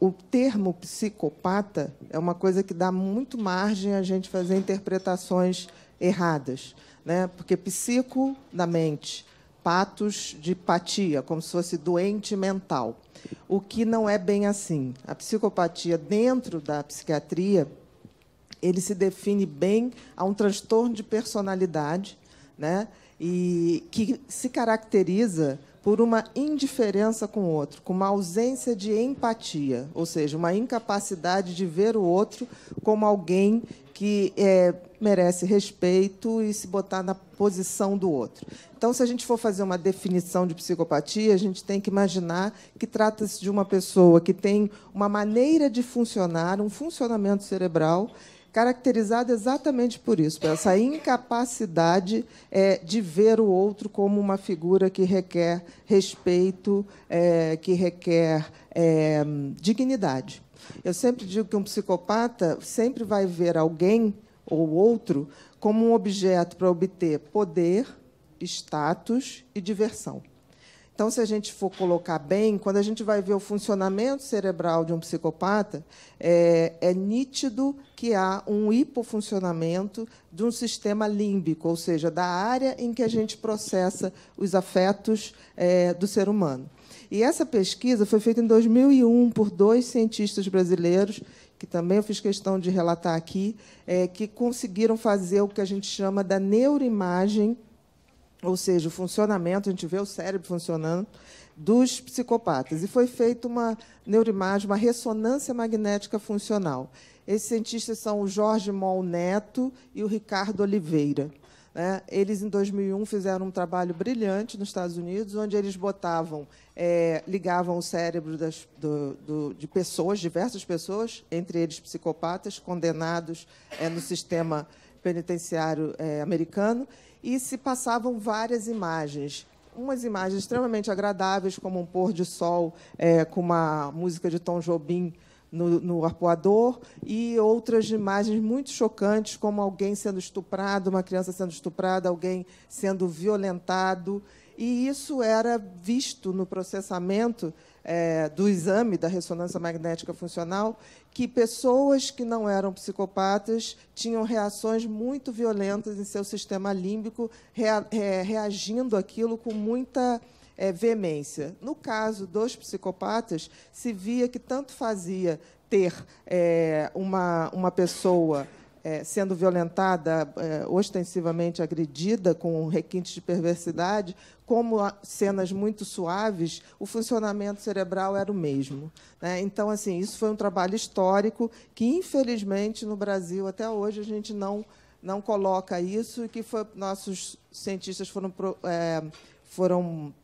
o termo psicopata é uma coisa que dá muito margem a gente fazer interpretações erradas, né? Porque psico da mente, patos de patia, como se fosse doente mental. O que não é bem assim. A psicopatia dentro da psiquiatria, ele se define bem a um transtorno de personalidade, né? E que se caracteriza por uma indiferença com o outro, com uma ausência de empatia, ou seja, uma incapacidade de ver o outro como alguém que é, merece respeito e se botar na posição do outro. Então, se a gente for fazer uma definição de psicopatia, a gente tem que imaginar que trata-se de uma pessoa que tem uma maneira de funcionar, um funcionamento cerebral caracterizado exatamente por isso, por essa incapacidade é, de ver o outro como uma figura que requer respeito, é, que requer é, dignidade. Eu sempre digo que um psicopata sempre vai ver alguém ou outro como um objeto para obter poder, status e diversão. Então, se a gente for colocar bem, quando a gente vai ver o funcionamento cerebral de um psicopata, é, é nítido que há um hipofuncionamento de um sistema límbico, ou seja, da área em que a gente processa os afetos é, do ser humano. E essa pesquisa foi feita em 2001 por dois cientistas brasileiros, que também eu fiz questão de relatar aqui, é, que conseguiram fazer o que a gente chama da neuroimagem ou seja, o funcionamento, a gente vê o cérebro funcionando, dos psicopatas. E foi feita uma neuroimagem, uma ressonância magnética funcional. Esses cientistas são o Jorge Mol Neto e o Ricardo Oliveira. Né? Eles, em 2001, fizeram um trabalho brilhante nos Estados Unidos, onde eles botavam, é, ligavam o cérebro das, do, do, de pessoas, diversas pessoas, entre eles psicopatas, condenados é, no sistema penitenciário é, americano, e se passavam várias imagens. Umas imagens extremamente agradáveis, como um pôr de sol é, com uma música de Tom Jobim no, no arpoador, e outras imagens muito chocantes, como alguém sendo estuprado, uma criança sendo estuprada, alguém sendo violentado. E isso era visto no processamento é, do exame da ressonância magnética funcional que pessoas que não eram psicopatas tinham reações muito violentas em seu sistema límbico, rea, é, reagindo àquilo com muita é, veemência. No caso dos psicopatas, se via que tanto fazia ter é, uma, uma pessoa é, sendo violentada, é, ostensivamente agredida, com requintes de perversidade, como cenas muito suaves, o funcionamento cerebral era o mesmo. Né? Então, assim, isso foi um trabalho histórico que, infelizmente, no Brasil até hoje a gente não não coloca isso e que foi, nossos cientistas foram é, foram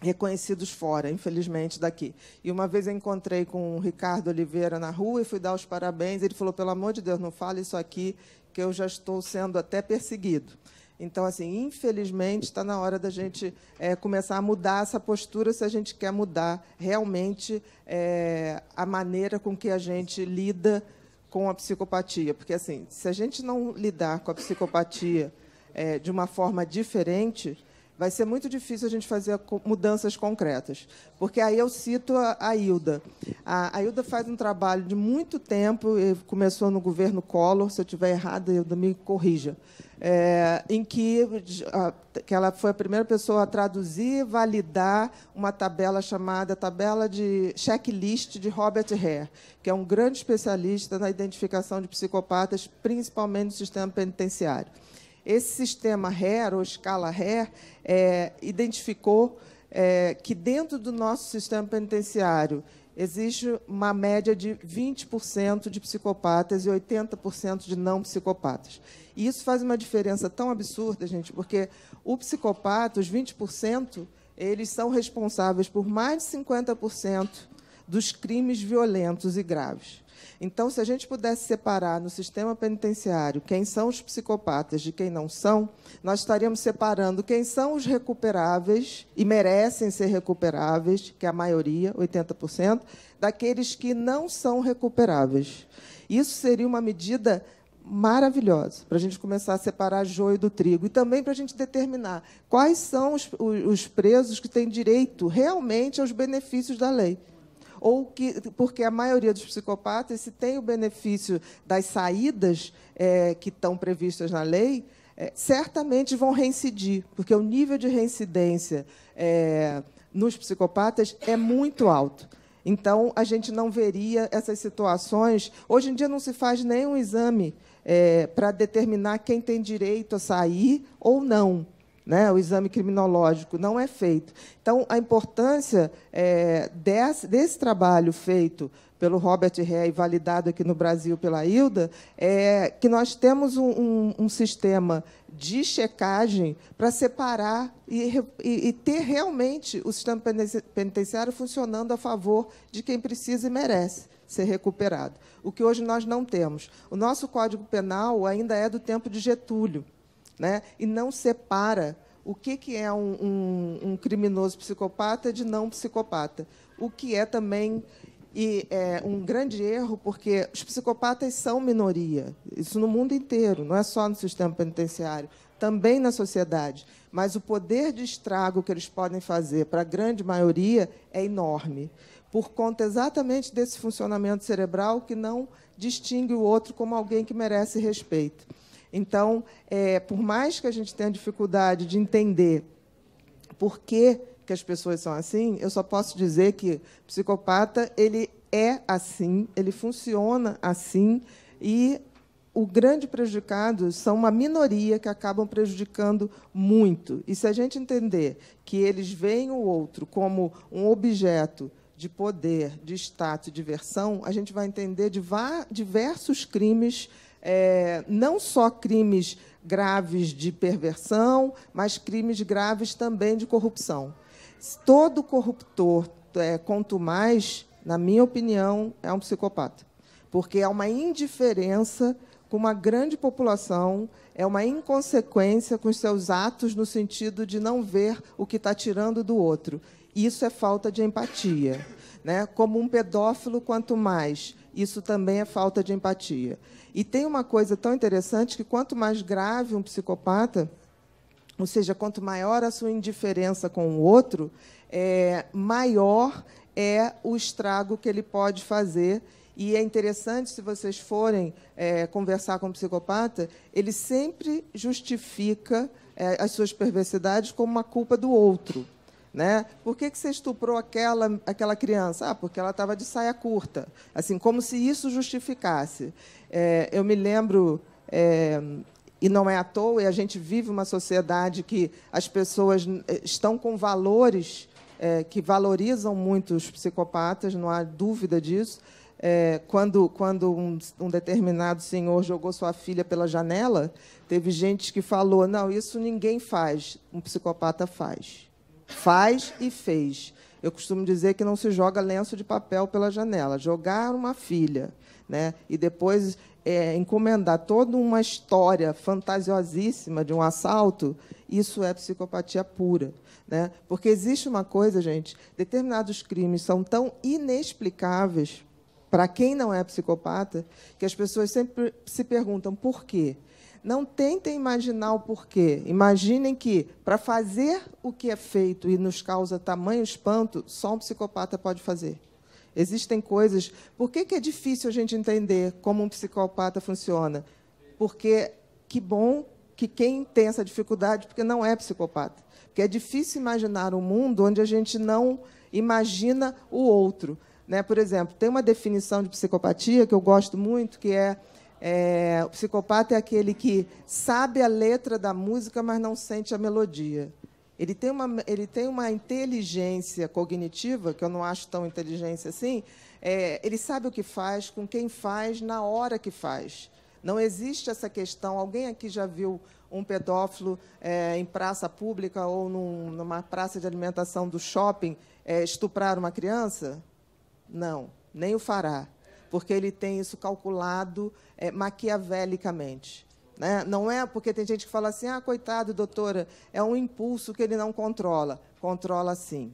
reconhecidos fora, infelizmente, daqui. E uma vez eu encontrei com o Ricardo Oliveira na rua e fui dar os parabéns. Ele falou: pelo amor de Deus, não fale isso aqui, que eu já estou sendo até perseguido. Então, assim, infelizmente, está na hora da gente é, começar a mudar essa postura se a gente quer mudar realmente é, a maneira com que a gente lida com a psicopatia. Porque, assim, se a gente não lidar com a psicopatia é, de uma forma diferente, vai ser muito difícil a gente fazer mudanças concretas. Porque aí eu cito a, Hilda. A, a Hilda faz um trabalho de muito tempo, começou no governo Collor, se eu estiver errada, Hilda, me corrija, é, em que, a, que ela foi a primeira pessoa a traduzir e validar uma tabela chamada Tabela de Checklist de Robert Hare, que é um grande especialista na identificação de psicopatas, principalmente no sistema penitenciário. Esse sistema HER, ou escala HER, é, identificou é, que dentro do nosso sistema penitenciário existe uma média de 20% de psicopatas e 80% de não psicopatas. E isso faz uma diferença tão absurda, gente, porque o psicopata, os 20%, eles são responsáveis por mais de 50% dos crimes violentos e graves. Então, se a gente pudesse separar no sistema penitenciário quem são os psicopatas de quem não são, nós estaríamos separando quem são os recuperáveis e merecem ser recuperáveis, que é a maioria, 80%, daqueles que não são recuperáveis. Isso seria uma medida maravilhosa para a gente começar a separar joio do trigo e também para a gente determinar quais são os, os presos que têm direito realmente aos benefícios da lei. Ou que, porque a maioria dos psicopatas, se tem o benefício das saídas é, que estão previstas na lei, é, certamente vão reincidir, porque o nível de reincidência é, nos psicopatas é muito alto. Então, a gente não veria essas situações. Hoje em dia, não se faz nenhum exame é, para determinar quem tem direito a sair ou não. Né? O exame criminológico não é feito. Então, a importância é, desse, desse trabalho feito pelo Robert Rey, validado aqui no Brasil pela Hilda, é que nós temos um, um, um sistema de checagem para separar e, e, e, ter realmente o sistema penitenciário funcionando a favor de quem precisa e merece ser recuperado. O que hoje nós não temos. O nosso Código Penal ainda é do tempo de Getúlio, né? e não separa o que, que é um, um, um criminoso psicopata de não psicopata. O que é também e é um grande erro, porque os psicopatas são minoria, isso no mundo inteiro, não é só no sistema penitenciário, também na sociedade. Mas o poder de estrago que eles podem fazer para a grande maioria é enorme, por conta exatamente desse funcionamento cerebral que não distingue o outro como alguém que merece respeito. Então, é, por mais que a gente tenha dificuldade de entender por que que as pessoas são assim, eu só posso dizer que psicopata ele é assim, ele funciona assim e o grande prejudicado são uma minoria que acabam prejudicando muito. E se a gente entender que eles veem o outro como um objeto de poder, de status, de diversão, a gente vai entender diversos crimes, é, não só crimes graves de perversão, mas crimes graves também de corrupção. Todo corruptor, é, quanto mais, na minha opinião, é um psicopata. Porque é uma indiferença com uma grande população, é uma inconsequência com os seus atos no sentido de não ver o que está tirando do outro. Isso é falta de empatia. Né? Como um pedófilo, quanto mais, isso também é falta de empatia. E tem uma coisa tão interessante que quanto mais grave um psicopata, ou seja, quanto maior a sua indiferença com o outro, é, maior é o estrago que ele pode fazer. E é interessante, se vocês forem é, conversar com um psicopata, ele sempre justifica é, as suas perversidades como uma culpa do outro. Né? Por que, que você estuprou aquela, aquela criança? Ah, porque ela estava de saia curta. Assim, como se isso justificasse. É, eu me lembro é, e não é à toa, e a gente vive uma sociedade que as pessoas eh, estão com valores é, que valorizam muito os psicopatas, não há dúvida disso. É, quando quando um, um, determinado senhor jogou sua filha pela janela, teve gente que falou: não, isso ninguém faz, um psicopata faz. Faz e fez. Eu costumo dizer que não se joga lenço de papel pela janela. Jogar uma filha, né? E depois é, encomendar toda uma história fantasiosíssima de um assalto, isso é psicopatia pura. Né? Porque existe uma coisa, gente: determinados crimes são tão inexplicáveis para quem não é psicopata que as pessoas sempre se perguntam por quê. Não tentem imaginar o porquê. Imaginem que, para fazer o que é feito e nos causa tamanho espanto, só um psicopata pode fazer. Existem coisas. Por que, que é difícil a gente entender como um psicopata funciona? Porque que bom que quem tem essa dificuldade, porque não é psicopata. Porque é difícil imaginar um mundo onde a gente não imagina o outro. Né? Por exemplo, tem uma definição de psicopatia que eu gosto muito, que é, é o psicopata é aquele que sabe a letra da música, mas não sente a melodia. Ele tem, uma, ele tem uma inteligência cognitiva, que eu não acho tão inteligência assim, é, ele sabe o que faz, com quem faz, na hora que faz. Não existe essa questão. Alguém aqui já viu um pedófilo é, em praça pública ou num, numa praça de alimentação do shopping é, estuprar uma criança? Não, nem o fará, porque ele tem isso calculado é, maquiavelicamente. Né? Não é porque tem gente que fala assim, ah, coitado, doutora, é um impulso que ele não controla. Controla sim.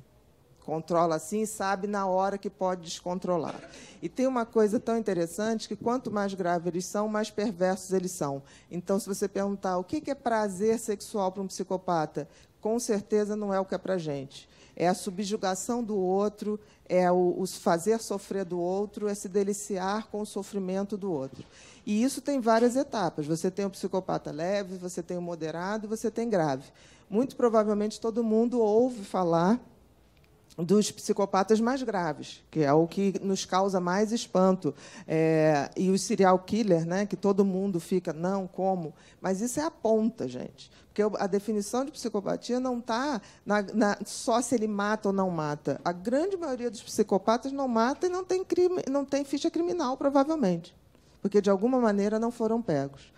Controla sim e sabe na hora que pode descontrolar. E tem uma coisa tão interessante que quanto mais grave eles são, mais perversos eles são. Então, se você perguntar o que é prazer sexual para um psicopata, com certeza não é o que é para a gente. é a subjugação do outro, é o, o fazer sofrer do outro, é se deliciar com o sofrimento do outro. E isso tem várias etapas. Você tem o psicopata leve, você tem o moderado, você tem grave. Muito provavelmente todo mundo ouve falar dos psicopatas mais graves, que é o que nos causa mais espanto. É, e o serial killer, né, que todo mundo fica, não, como? Mas isso é a ponta, gente. Porque a definição de psicopatia não está só se ele mata ou não mata. A grande maioria dos psicopatas não mata e não tem, crime, não tem ficha criminal, provavelmente. Porque, de alguma maneira, não foram pegos.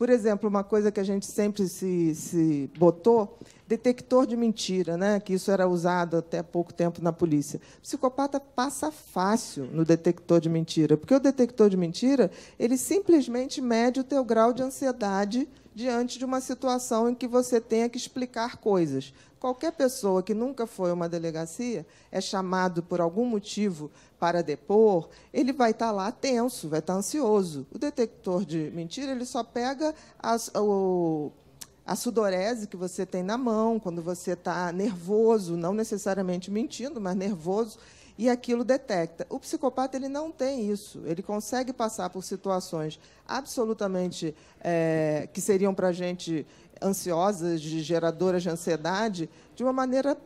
Por exemplo, uma coisa que a gente sempre se, se botou, detector de mentira, né? que isso era usado até pouco tempo na polícia. O psicopata passa fácil no detector de mentira, porque o detector de mentira ele simplesmente mede o teu grau de ansiedade diante de uma situação em que você tenha que explicar coisas. Qualquer pessoa que nunca foi a uma delegacia é chamado por algum motivo para depor, ele vai estar lá tenso, vai estar ansioso. O detector de mentira ele só pega as, o, a sudorese que você tem na mão, quando você está nervoso, não necessariamente mentindo, mas nervoso, e aquilo detecta. O psicopata ele não tem isso. Ele consegue passar por situações absolutamente é, que seriam para a gente ansiosas, de geradoras de ansiedade, de uma maneira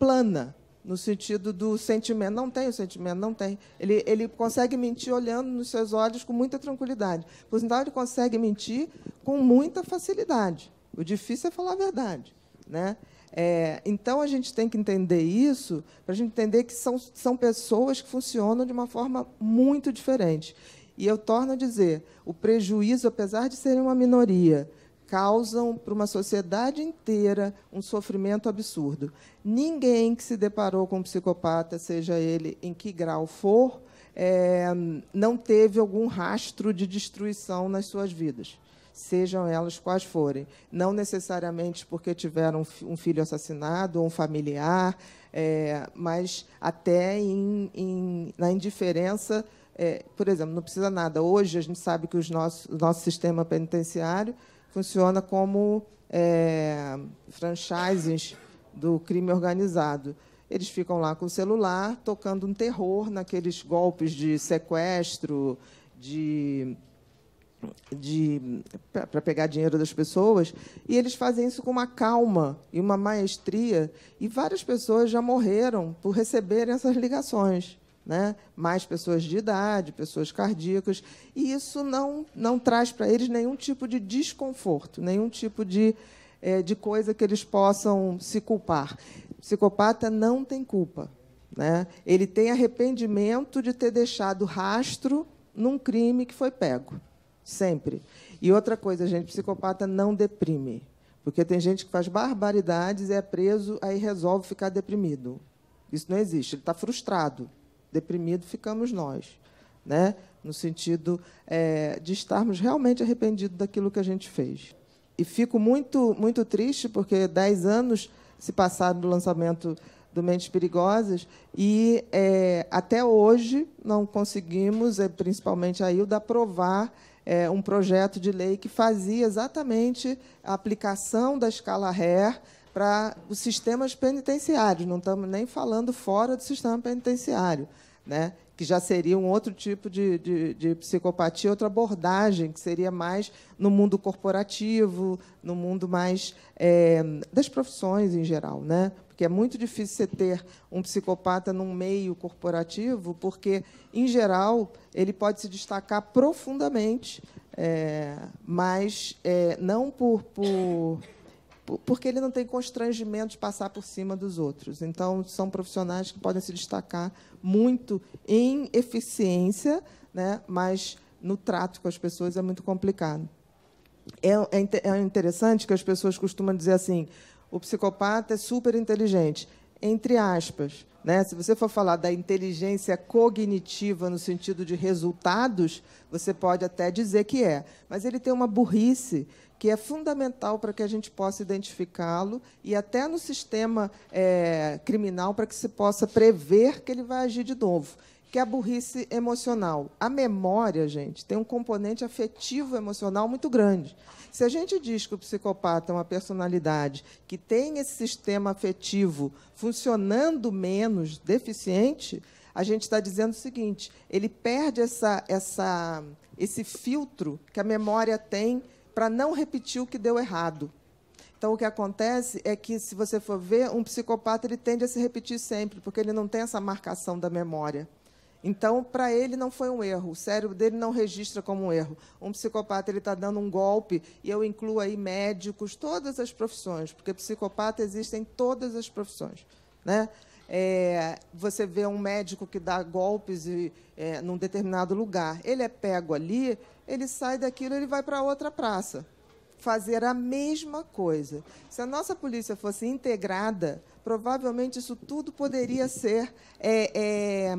plana, no sentido do sentimento. Não tem o sentimento, não tem. Ele, ele consegue mentir olhando nos seus olhos com muita tranquilidade. Por sinal, ele consegue mentir com muita facilidade. O difícil é falar a verdade. Né? É, então, a gente tem que entender isso para a gente entender que são, são pessoas que funcionam de uma forma muito diferente. E eu torno a dizer, o prejuízo, apesar de serem uma minoria, causam para uma sociedade inteira um sofrimento absurdo. Ninguém que se deparou com um psicopata, seja ele em que grau for, é, não teve algum rastro de destruição nas suas vidas, sejam elas quais forem. Não necessariamente porque tiveram um filho assassinado ou um familiar, é, mas até em, em, na indiferença. É, por exemplo, não precisa nada. Hoje, a gente sabe que os nossos, o nosso sistema penitenciário funciona como é, franchises do crime organizado. Eles ficam lá com o celular, tocando um terror naqueles golpes de sequestro, de, de para pegar dinheiro das pessoas, e eles fazem isso com uma calma e uma maestria, e várias pessoas já morreram por receberem essas ligações né? mais pessoas de idade, pessoas cardíacas, e isso não, não traz para eles nenhum tipo de desconforto, nenhum tipo de, é, de coisa que eles possam se culpar. O psicopata não tem culpa. Né? Ele tem arrependimento de ter deixado rastro num crime que foi pego, sempre. E outra coisa, gente, psicopata não deprime. Porque tem gente que faz barbaridades, é preso, aí resolve ficar deprimido. Isso não existe. Ele está frustrado deprimido ficamos nós, né? no sentido é, de estarmos realmente arrependidos daquilo que a gente fez. E fico muito, muito triste, porque dez anos se passaram do lançamento do Mentes Perigosas e é, até hoje não conseguimos, é, principalmente a Hilda, aprovar é, um projeto de lei que fazia exatamente a aplicação da escala RER para os sistemas penitenciários, não estamos nem falando fora do sistema penitenciário, né? que já seria um outro tipo de, de, de, psicopatia, outra abordagem, que seria mais no mundo corporativo, no mundo mais é, das profissões em geral. Né? Porque é muito difícil você ter um psicopata num meio corporativo, porque, em geral, ele pode se destacar profundamente, é, mas é, não por, por porque ele não tem constrangimento de passar por cima dos outros. Então, são profissionais que podem se destacar muito em eficiência, né? mas no trato com as pessoas é muito complicado. É, é, é interessante que as pessoas costumam dizer assim: o psicopata é super inteligente, entre aspas. Né? Se você for falar da inteligência cognitiva no sentido de resultados, você pode até dizer que é. Mas ele tem uma burrice que é fundamental para que a gente possa identificá-lo e até no sistema é, criminal para que se possa prever que ele vai agir de novo, que é a burrice emocional. A memória, gente, tem um componente afetivo emocional muito grande. Se a gente diz que o psicopata é uma personalidade que tem esse sistema afetivo funcionando menos, deficiente, a gente está dizendo o seguinte: ele perde essa, essa, esse filtro que a memória tem para não repetir o que deu errado. Então, o que acontece é que, se você for ver, um psicopata ele tende a se repetir sempre, porque ele não tem essa marcação da memória. Então, para ele não foi um erro, o cérebro dele não registra como um erro. Um psicopata ele está dando um golpe e eu incluo aí médicos, todas as profissões, porque psicopata existe em todas as profissões, né? É, você vê um médico que dá golpes e, é, num determinado lugar, ele é pego ali, ele sai daquilo, ele vai para outra praça fazer a mesma coisa. Se a nossa polícia fosse integrada, provavelmente isso tudo poderia ser é, é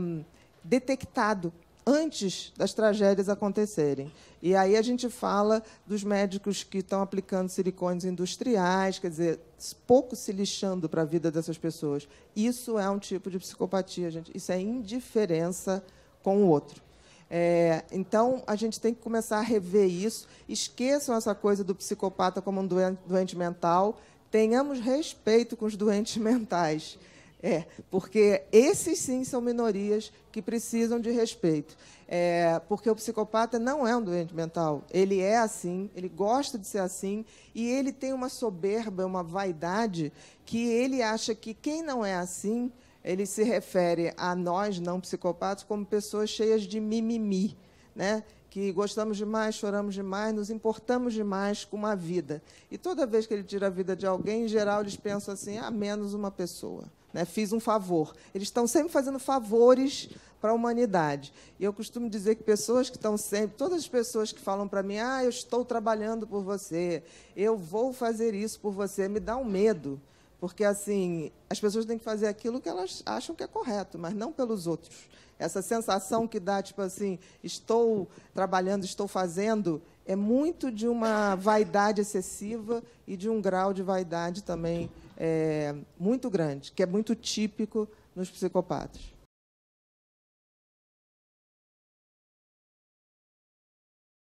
detectado antes das tragédias acontecerem. E aí a gente fala dos médicos que estão aplicando silicones industriais, quer dizer, pouco se lixando para a vida dessas pessoas. Isso é um tipo de psicopatia, gente. Isso é indiferença com o outro. É, então, a gente tem que começar a rever isso. Esqueçam essa coisa do psicopata como um doente, doente mental. Tenhamos respeito com os doentes mentais. É, porque esses sim são minorias que precisam de respeito. É, porque o psicopata não é um doente mental. Ele é assim, ele gosta de ser assim, e ele tem uma soberba, uma vaidade, que ele acha que quem não é assim, ele se refere a nós, não psicopatas, como pessoas cheias de mimimi. Né? que gostamos demais, choramos demais, nos importamos demais com uma vida. E toda vez que ele tira a vida de alguém, em geral, eles pensam assim: ah, menos uma pessoa. Né? Fiz um favor. Eles estão sempre fazendo favores para a humanidade. E eu costumo dizer que pessoas que estão sempre, todas as pessoas que falam para mim, ah, eu estou trabalhando por você, eu vou fazer isso por você, me dá um medo. Porque, assim, as pessoas têm que fazer aquilo que elas acham que é correto, mas não pelos outros. Essa sensação que dá, tipo assim, estou trabalhando, estou fazendo, é muito de uma vaidade excessiva e de um grau de vaidade também é, muito grande, que é muito típico nos psicopatas.